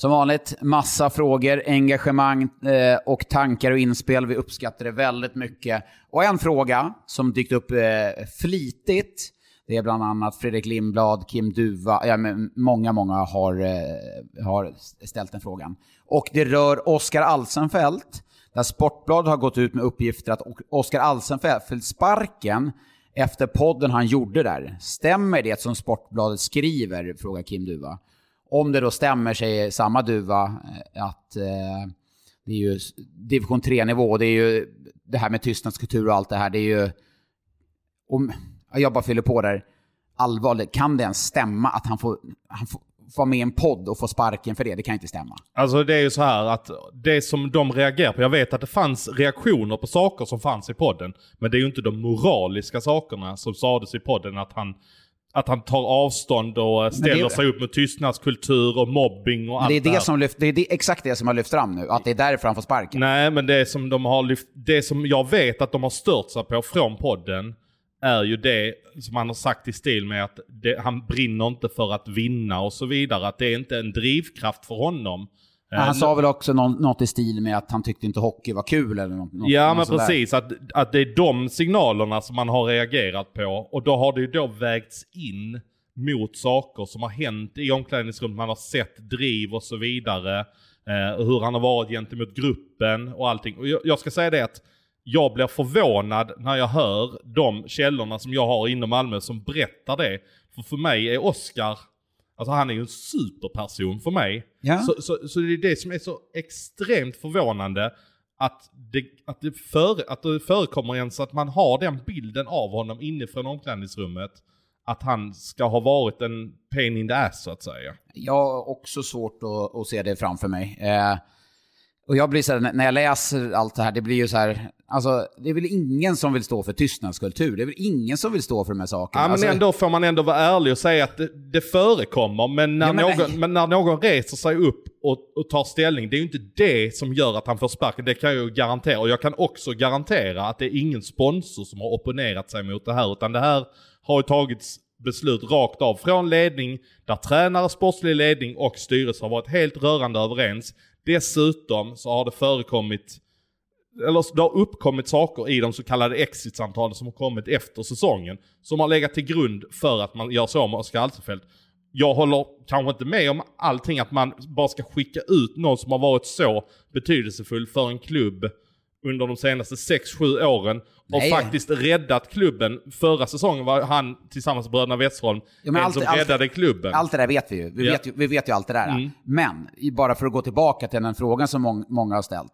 Som vanligt, massa frågor, engagemang eh, och tankar och inspel. Vi uppskattar det väldigt mycket. Och en fråga som dykt upp eh, flitigt, det är bland annat Fredrik Lindblad, Kim Duva, ja, men många, många har, eh, har ställt den frågan. Och det rör Oskar Alsenfelt, där Sportbladet har gått ut med uppgifter att Oskar Alsenfelt fick sparken efter podden han gjorde där. Stämmer det som Sportbladet skriver? Frågar Kim Duva. Om det då stämmer, säger samma duva, eh, att eh, det är ju division 3-nivå. Det är ju det här med tystnadskultur och allt det här. Det är ju... Om, jag bara fyller på där. Allvarligt, kan det ens stämma att han får, han får vara med i en podd och få sparken för det? Det kan inte stämma. Alltså det är ju så här att det som de reagerar på, jag vet att det fanns reaktioner på saker som fanns i podden. Men det är ju inte de moraliska sakerna som sades i podden att han att han tar avstånd och ställer det- sig upp med tystnadskultur och mobbing och allt det är, det här. som lyft, det är det, exakt det som har lyft fram nu, att det är därför han får sparken. Nej, men det som de har lyft, det som jag vet att de har stört sig på från podden är ju det som han har sagt i stil med att det, han brinner inte för att vinna och så vidare. Att det är inte en drivkraft för honom. Han Eh, sa väl också något i stil med att han tyckte inte hockey var kul eller något, något Ja men där. precis, att, att det är de signalerna som man har reagerat på. Och då har det ju då vägts in mot saker som har hänt i omklädningsrummet. Man har sett driv och så vidare. Eh, och hur han har varit gentemot gruppen och allting. Och jag, jag ska säga det att jag blir förvånad när jag hör de källorna som jag har inom Malmö som berättar det. För för mig är Oscar, alltså han är ju en superperson för mig. Ja. Så, så, så det är det som är så extremt förvånande att det, att, det före, att det förekommer ens att man har den bilden av honom inifrån omklädningsrummet. Att han ska ha varit en pain in the ass så att säga. Jag har också svårt att, att se det framför mig. Eh, och jag blir så här, när jag läser allt det här, det blir ju så här, alltså det är väl ingen som vill stå för tystnadskultur. Det är väl ingen som vill stå för de här sakerna. Ja, men alltså, ändå får man ändå vara ärlig och säga att det, det förekommer. Men när, Ja, men- någon, men när någon reser sig upp och, och tar ställning, det är ju inte det som gör att han får sparken. Det kan jag ju garantera. Och jag kan också garantera att det är ingen sponsor som har opponerat sig mot det här. Utan det här har ju tagits beslut rakt av från ledning, där tränare, sportslig ledning och styrelse har varit helt rörande överens. Dessutom så har det förekommit eller det har uppkommit saker i de så kallade exit-samtalen som har kommit efter säsongen. Som har legat till grund för att man gör så med Oskar Alsefelt. Jag håller kanske inte med om allting att man bara ska skicka ut någon som har varit så betydelsefull för en klubb under de senaste 6-7 åren. Och Nej. faktiskt räddat klubben. Förra säsongen var han tillsammans med bröderna Westholm Ja, allt- som allt- räddade klubben. Allt det där vet vi ju. Vi, Ja. vet, ju, vi vet ju allt det där. Mm. Men, bara för att gå tillbaka till den frågan som mång, många har ställt.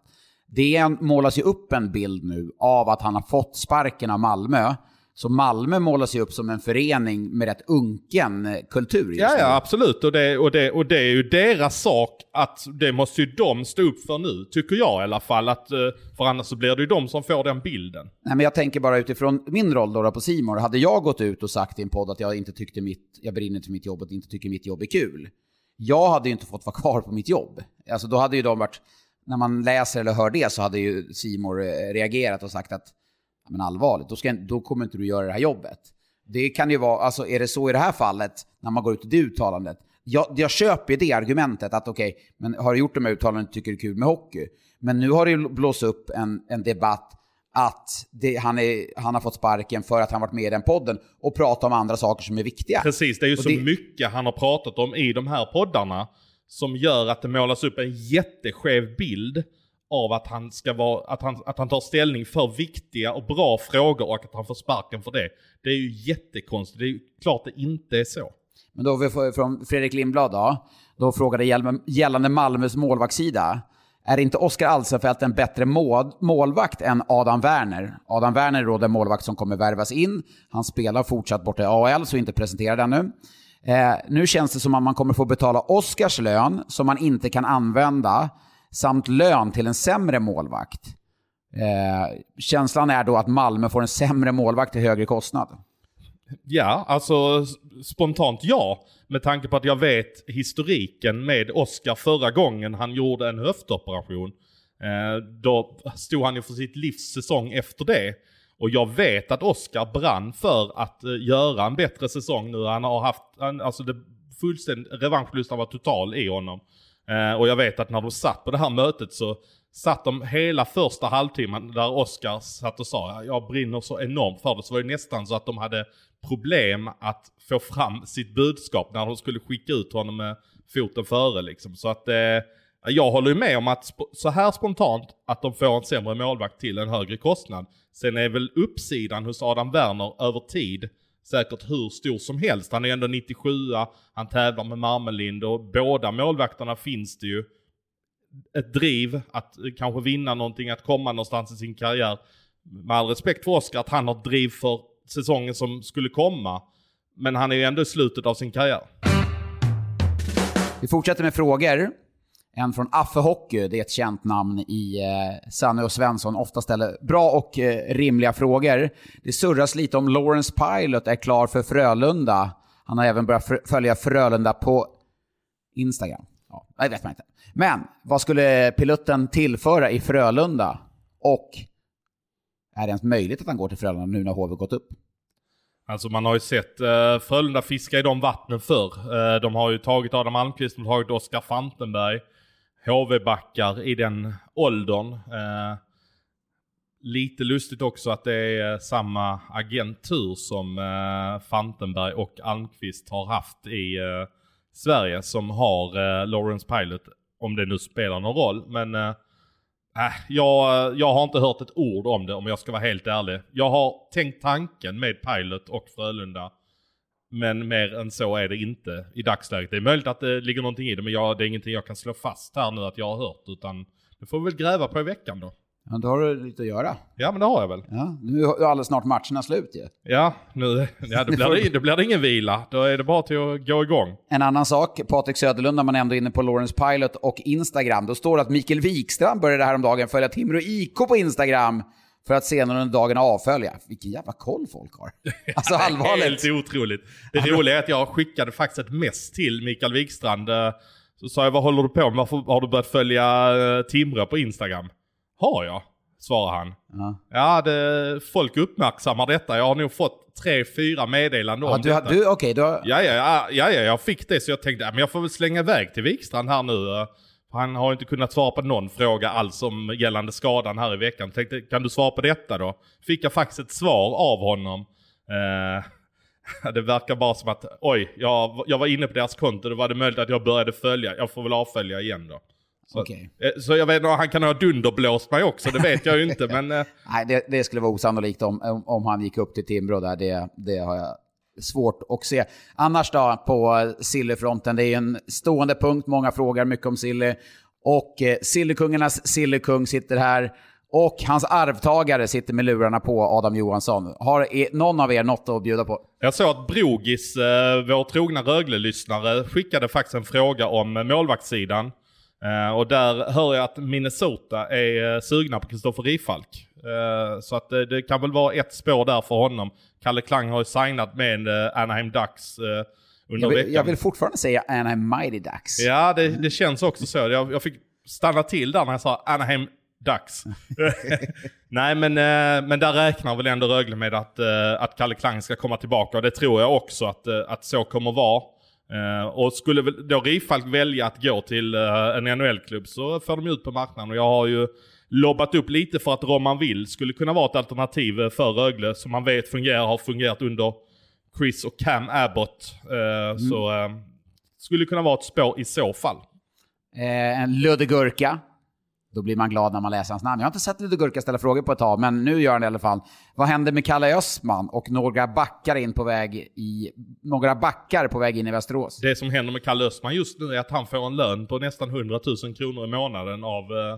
Det målas ju upp en bild nu av att han har fått sparken av Malmö. Så Malmö målas ju upp som en förening med rätt unken eh, kultur Ja, ja absolut. Och det, och, det, och det är ju deras sak att det måste ju de stå upp för nu, tycker jag i alla fall. Att, eh, för annars så blir det ju de som får den bilden. Nej, men jag tänker bara utifrån min roll då, då på Simor. Hade jag gått ut och sagt i en podd att jag inte tyckte mitt, jag brinner till mitt jobb och inte tycker mitt jobb är kul. Jag hade ju inte fått vara kvar på mitt jobb. Alltså då hade ju de varit, när man läser eller hör det så hade ju Simor reagerat och sagt att, men allvarligt, då, ska, då kommer inte du göra det här jobbet. Det kan ju vara, alltså är det så i det här fallet, när man går ut i det uttalandet, jag, jag köper det argumentet att okej, men har du gjort de här uttalandena tycker du det är kul med hockey. Men nu har det blåst upp en, en debatt att det, han, är, han har fått sparken för att han varit med i den podden och pratat om andra saker som är viktiga. Precis, det är ju Och så det- mycket han har pratat om i de här poddarna som gör att det målas upp en jätteskev bild av att han, ska vara, att, han, att han tar ställning för viktiga och bra frågor och att han får sparken för det. Det är ju jättekonstigt, det är ju klart det inte är så. Men då har vi fått från Fredrik Lindblad då, då frågade gällande Malmös målvaktssida. Är inte Oskar Alsenfelt en bättre mål, målvakt än Adam Werner? Adam Werner är då den målvakt som kommer värvas in. Han spelar fortsatt borta i AL, så inte presenterad ännu. Eh, nu känns det som att man kommer få betala Oskars lön, som man inte kan använda, samt lön till en sämre målvakt. Eh, känslan är då att Malmö får en sämre målvakt till högre kostnad. Ja, alltså spontant ja. Med tanke på att jag vet historiken med Oscar förra gången han gjorde en höftoperation. Eh, då stod han ju för sitt livs säsong efter det. Och jag vet att Oscar brann för att eh, göra en bättre säsong nu. Han har haft, han, alltså det fullständigt, revanschlustan var total i honom. Eh, och jag vet att när de satt på det här mötet så satt de hela första halvtimmen där Oscar satt och sa jag brinner så enormt för det. Så var det nästan så att de hade problem att få fram sitt budskap när de skulle skicka ut honom med foten före liksom. Så att eh, jag håller ju med om att sp- så här spontant att de får en sämre målvakt till en högre kostnad. Sen är väl uppsidan hos Adam Werner över tid säkert hur stor som helst. Han är ändå 97 han tävlar med Marmelind och båda målvakterna finns det ju ett driv att kanske vinna någonting, att komma någonstans i sin karriär. Med all respekt för Oskar, att han har driv för säsongen som skulle komma. Men han är ju ändå i slutet av sin karriär. Vi fortsätter med frågor. En från Affe Hockey, det är ett känt namn i eh, Sanne och Svensson. Ofta ställer bra och eh, rimliga frågor. Det surras lite om Lawrence Pilot är klar för Frölunda. Han har även börjat följa Frölunda på Instagram. Ja, det vet man inte. Men vad skulle piloten tillföra i Frölunda? Och är det ens möjligt att han går till Frölunda nu när HV gått upp? Alltså man har ju sett eh, Frölunda fiska i de vattnen förr. Eh, de har ju tagit Adam Almqvist, de har tagit Oskar Fantenberg. HV-backar i den åldern. Eh, lite lustigt också att det är samma agentur som eh, Fantenberg och Almqvist har haft i eh, Sverige som har eh, Lawrence Pilot. Om det nu spelar någon roll. Men eh, äh, jag, jag har inte hört ett ord om det om jag ska vara helt ärlig. Jag har tänkt tanken med Pilot och Frölunda. Men mer än så är det inte i dagsläget. Det är möjligt att det ligger någonting i det men jag, det är ingenting jag kan slå fast här nu att jag har hört. Utan det får vi väl gräva på i veckan då. Ja, då har du lite att göra. Ja men det har jag väl. Ja, nu är alldeles snart matcherna slut ju. Ja, nu ja, då, blir det, då blir det ingen vila. Då är det bara till att gå igång. En annan sak, Patrik Söderlund, när man ändå är inne på Lawrence Pilot och Instagram, då står det att Mikael Wikstrand började häromdagen följa Timrå IK på Instagram för att senare under dagen avfölja. Vilken jävla koll folk har. Alltså allvarligt. Helt otroligt. Det roliga är att jag skickade faktiskt ett mess till Mikael Wikstrand. eh, Så sa jag, vad håller du på med? Varför har du börjat följa eh, Timrå på Instagram? Har jag? Svarar han. Ja. Ja, det, folk uppmärksammar detta. Jag har nog fått tre, fyra meddelanden Ja, om du, detta. du, okej, du har... Ja, ja, ja, ja, ja, jag fick det så jag tänkte, men jag får väl slänga iväg till Wikstrand här nu. Han har inte kunnat svara på någon fråga alls om gällande skadan här i veckan. Tänkte, kan du svara på detta då? Fick jag faktiskt ett svar av honom. Eh, det verkar bara som att, oj, jag, jag var inne på deras konto, då var det möjligt att jag började följa. Jag får väl avfölja igen då. Så, Okej. eh, så jag vet inte, han kan ha dunderblåst mig också, det vet jag ju inte. Men eh, Nej, det, det skulle vara osannolikt om, om, han gick upp till Timrå där. Det, det har jag svårt att se. Annars då på Sillyfronten, det är en stående punkt. Många frågar mycket om Silly. Och eh, Sillykungarnas Sillykung sitter här. Och hans arvtagare sitter med lurarna på, Adam Johansson. Har e-, någon av er något att bjuda på? Jag såg att Brogis, eh, vår trogna Rögle-lyssnare, skickade faktiskt en fråga om målvaktssidan. Eh, och där hör jag att Minnesota är eh, sugna på Kristoffer Rifalk. Eh, så att det kan väl vara ett spår där för honom. Kalle Klang har ju signat med Anaheim Ducks under Jag vill, veckan. jag vill fortfarande säga Anaheim Mighty Ducks. Ja, det, det känns också så. Jag, jag fick stanna till där när jag sa Anaheim Ducks. Nej, men, men där räknar väl ändå Rögle med att, att Kalle Klang ska komma tillbaka. Och det tror jag också att, att så kommer vara. Eh, och skulle då Rifalk välja att gå till eh, en NHL-klubb så får de ut på marknaden. Och jag har ju lobbat upp lite för att Roman Will skulle kunna vara ett alternativ eh, för Rögle. Som man vet fungerar, har fungerat under Chris och Cam Abbott. Eh, Så eh, skulle kunna vara ett spår i så fall. En Ludde Gurka. Då blir man glad när man läser hans namn. Jag har inte sett Ludde Gurka ställa frågor på ett tag, men nu gör han det i alla fall. Vad händer med Kalle Östman och några backar in på väg i... Några backar på väg in i Västerås? Det som händer med Kalle Östman just nu är att han får en lön på nästan 100 000 kronor i månaden av eh,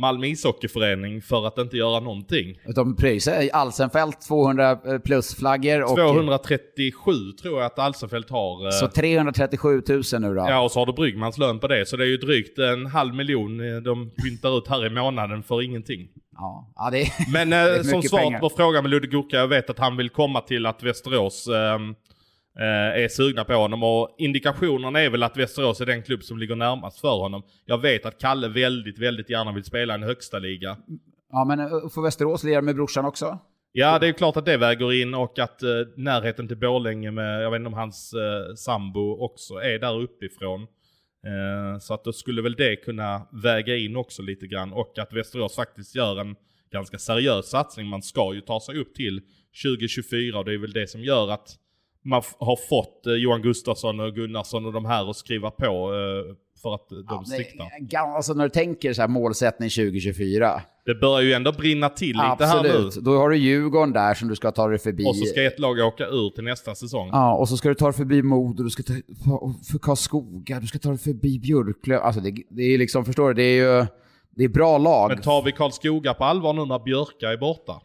Malmö ishockeyförening för att inte göra någonting. De pröjsar Alsenfelt 200 plus flaggor och... 237 tror jag att Alsenfelt har. eh, Så 337 000 nu då? Ja, och så har du Bryggmans lön på det. Så det är ju drygt en halv miljon eh, de pyntar ut här i månaden för ingenting. Ja, ja det, Men det är eh, som svar på frågan med Ludde Gurka, jag vet att han vill komma till att Västerås ehm, eh, är sugna på honom. Och indikationerna är väl att Västerås är den klubb som ligger närmast för honom. Jag vet att Kalle väldigt, väldigt gärna vill spela i en högsta liga. Ja, men eh, får Västerås lira med brorsan också? Ja, det är klart att det väger in och att eh, närheten till Borlänge med, jag vet inte om hans eh, sambo också är där uppifrån. Eh, så att då skulle väl det kunna väga in också lite grann och att Västerås faktiskt gör en ganska seriös satsning. Man ska ju ta sig upp till 2024 och det är väl det som gör att man har fått eh, Johan Gustafsson och Gunnarsson och de här att skriva på eh, för att de Ja, siktar. alltså när du tänker så här målsättning 2024. Det börjar ju ändå brinna till lite Absolut. här nu. Då har du Djurgården där som du ska ta dig förbi. Och så ska ett lag åka ur till nästa säsong. Ja, och så ska du ta dig förbi Modo, du ska ta för Karlskoga, du ska ta dig förbi Björklöv. Alltså det, det är liksom, förstår du, det är ju det är bra lag. Men tar vi Karlskoga på allvar nu när Björka är borta?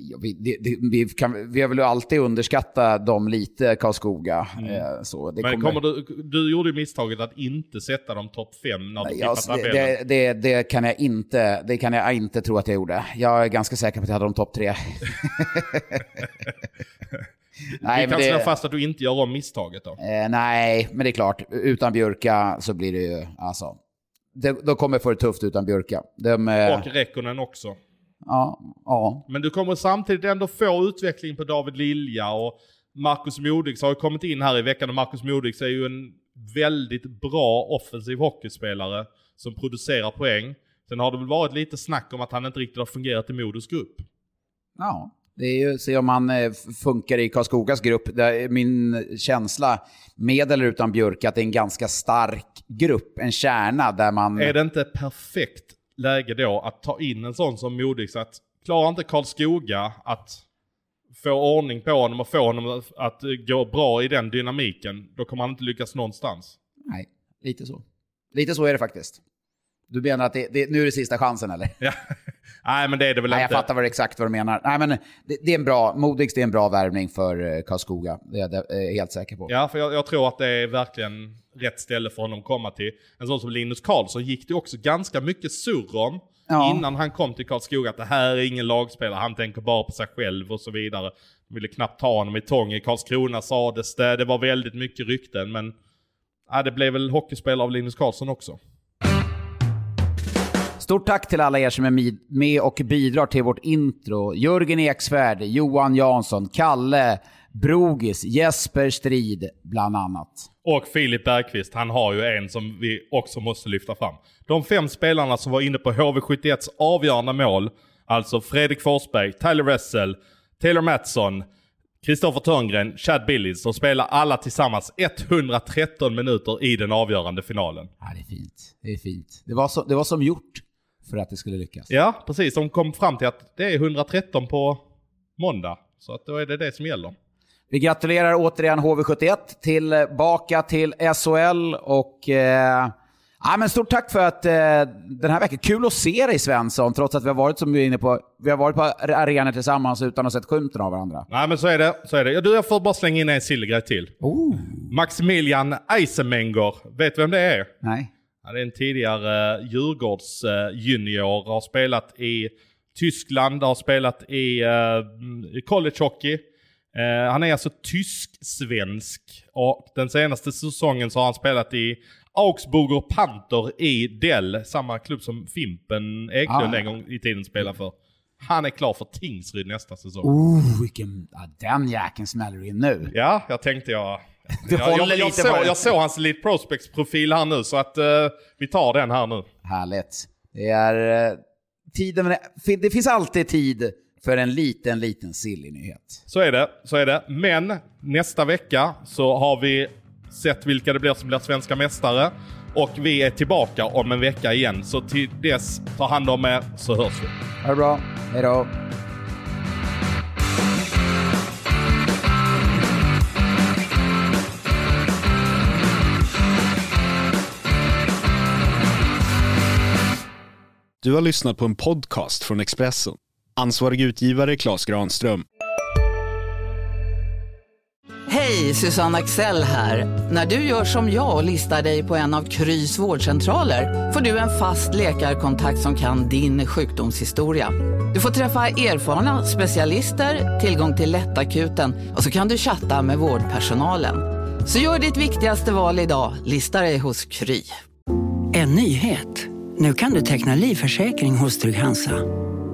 Ja, vi, det, det, vi, kan, vi har väl alltid underskattat dem lite, Karlskoga. Eh, så det Mm. Men kommer du, du gjorde ju misstaget att inte sätta dem topp fem när du Nej, alltså, det, det, det, det, kan jag inte, det kan jag inte tro att jag gjorde. Jag är ganska säker på att jag hade dem topp tre. vi kan det- slå fast att du inte gör om misstaget då. Eh, nej, men det är klart. Utan Björka så blir det ju... Alltså, de, de kommer få det tufft utan Björka. De, eh, Och Rekkonen också. Ja, ja. Men du kommer samtidigt ändå få utveckling på David Lilja och Marcus Modigs har ju kommit in här i veckan och Marcus Modigs är ju en väldigt bra offensiv hockeyspelare som producerar poäng. Sen har det väl varit lite snack om att han inte riktigt har fungerat i Modos grupp. ja. Det är ju, se om han eh, funkar i Karlskogas grupp. Min känsla, med eller utan Björka, att det är en ganska stark grupp. En kärna där man... Är det inte perfekt läge då att ta in en sån som Modigs? Att klarar inte Karlskoga att få ordning på honom och få honom att, att gå bra i den dynamiken, då kommer han inte lyckas någonstans. Nej, lite så. Lite så är det faktiskt. Du menar att det, det, nu är det sista chansen eller? Ja. Nej men det är det väl Nej, jag inte. fattar vad, exakt vad du menar. Nej, men det, det är en bra, Modigs det är en bra värvning för eh, Karlskoga. Det är jag eh, helt säker på. Ja, för jag, jag tror att det är verkligen rätt ställe för honom att komma till. En sån som Linus Karlsson gick det också ganska mycket surr om Ja. innan han kom till Karlskoga att det här är ingen lagspelare, han tänker bara på sig själv och så vidare. De ville knappt ta honom i tång. I Karlskrona sades det, det var väldigt mycket rykten men ja, det blev väl hockeyspelare av Linus Karlsson också. Stort tack till alla er som är med- med och bidrar till vårt intro. Jörgen Eksvärd, Johan Jansson, Kalle, Brogis, Jesper Strid bland annat. Och Filip Bergqvist, han har ju en som vi också måste lyfta fram. De fem spelarna som var inne på HV71s avgörande mål, alltså Fredrik Forsberg, Tyler Ressel, Taylor Mattsson, Kristoffer Törngren, Chad Billis, de spelar alla tillsammans 113 minuter i den avgörande finalen. Ja, det är fint. Det är fint. Det var, så, det var som gjort för att det skulle lyckas. Ja, precis. De kom fram till att det är 113 på måndag. Så att då är det det som gäller. Vi gratulerar återigen HV71 tillbaka till SHL och... Eh, ja, men stort tack för att eh, den här veckan... Kul att se dig Svensson, trots att vi har varit som vi är inne på, vi har varit på arenor tillsammans utan att ha sett skymten av varandra. Nej men så är det. Så är det. Ja, du, jag får bara slänga in en silvergrej till. Oh. Maximilian Eisenmenger. Vet du vem det är? Nej. Han är en tidigare uh, Djurgårds-junior. har spelat i Tyskland, har spelat i uh, college hockey. Eh, han är alltså tysk-svensk och den senaste säsongen så har han spelat i Augsburger Panther i Dell, samma klubb som Fimpen Eklund Ah. en gång i tiden spelade för. Han är klar för Tingsryd nästa säsong. Oh, vilken... Ja, den jäkeln smäller in nu. Ja, jag tänkte jag... Jag, jag, jag, lite såg, jag såg hans Elite Prospects-profil här nu så att eh, vi tar den här nu. Härligt. Det är... eh, Tiden, det finns alltid tid för en liten, liten silly nyhet. Så är det, så är det. Men nästa vecka så har vi sett vilka det blir som blir svenska mästare. Och vi är tillbaka om en vecka igen. Så till dess, ta hand om er så hörs vi. Ha det bra. Hej då. Du har lyssnat på en podcast från Expressen. Ansvarig utgivare Klas Granström. Hej, Susanne Axel här. När du gör som jag och listar dig på en av Krys vårdcentraler får du en fast läkarkontakt som kan din sjukdomshistoria. Du får träffa erfarna specialister, tillgång till lättakuten och så kan du chatta med vårdpersonalen. Så gör ditt viktigaste val idag, lista dig hos Kry. En nyhet. Nu kan du teckna livförsäkring hos Trygg-Hansa.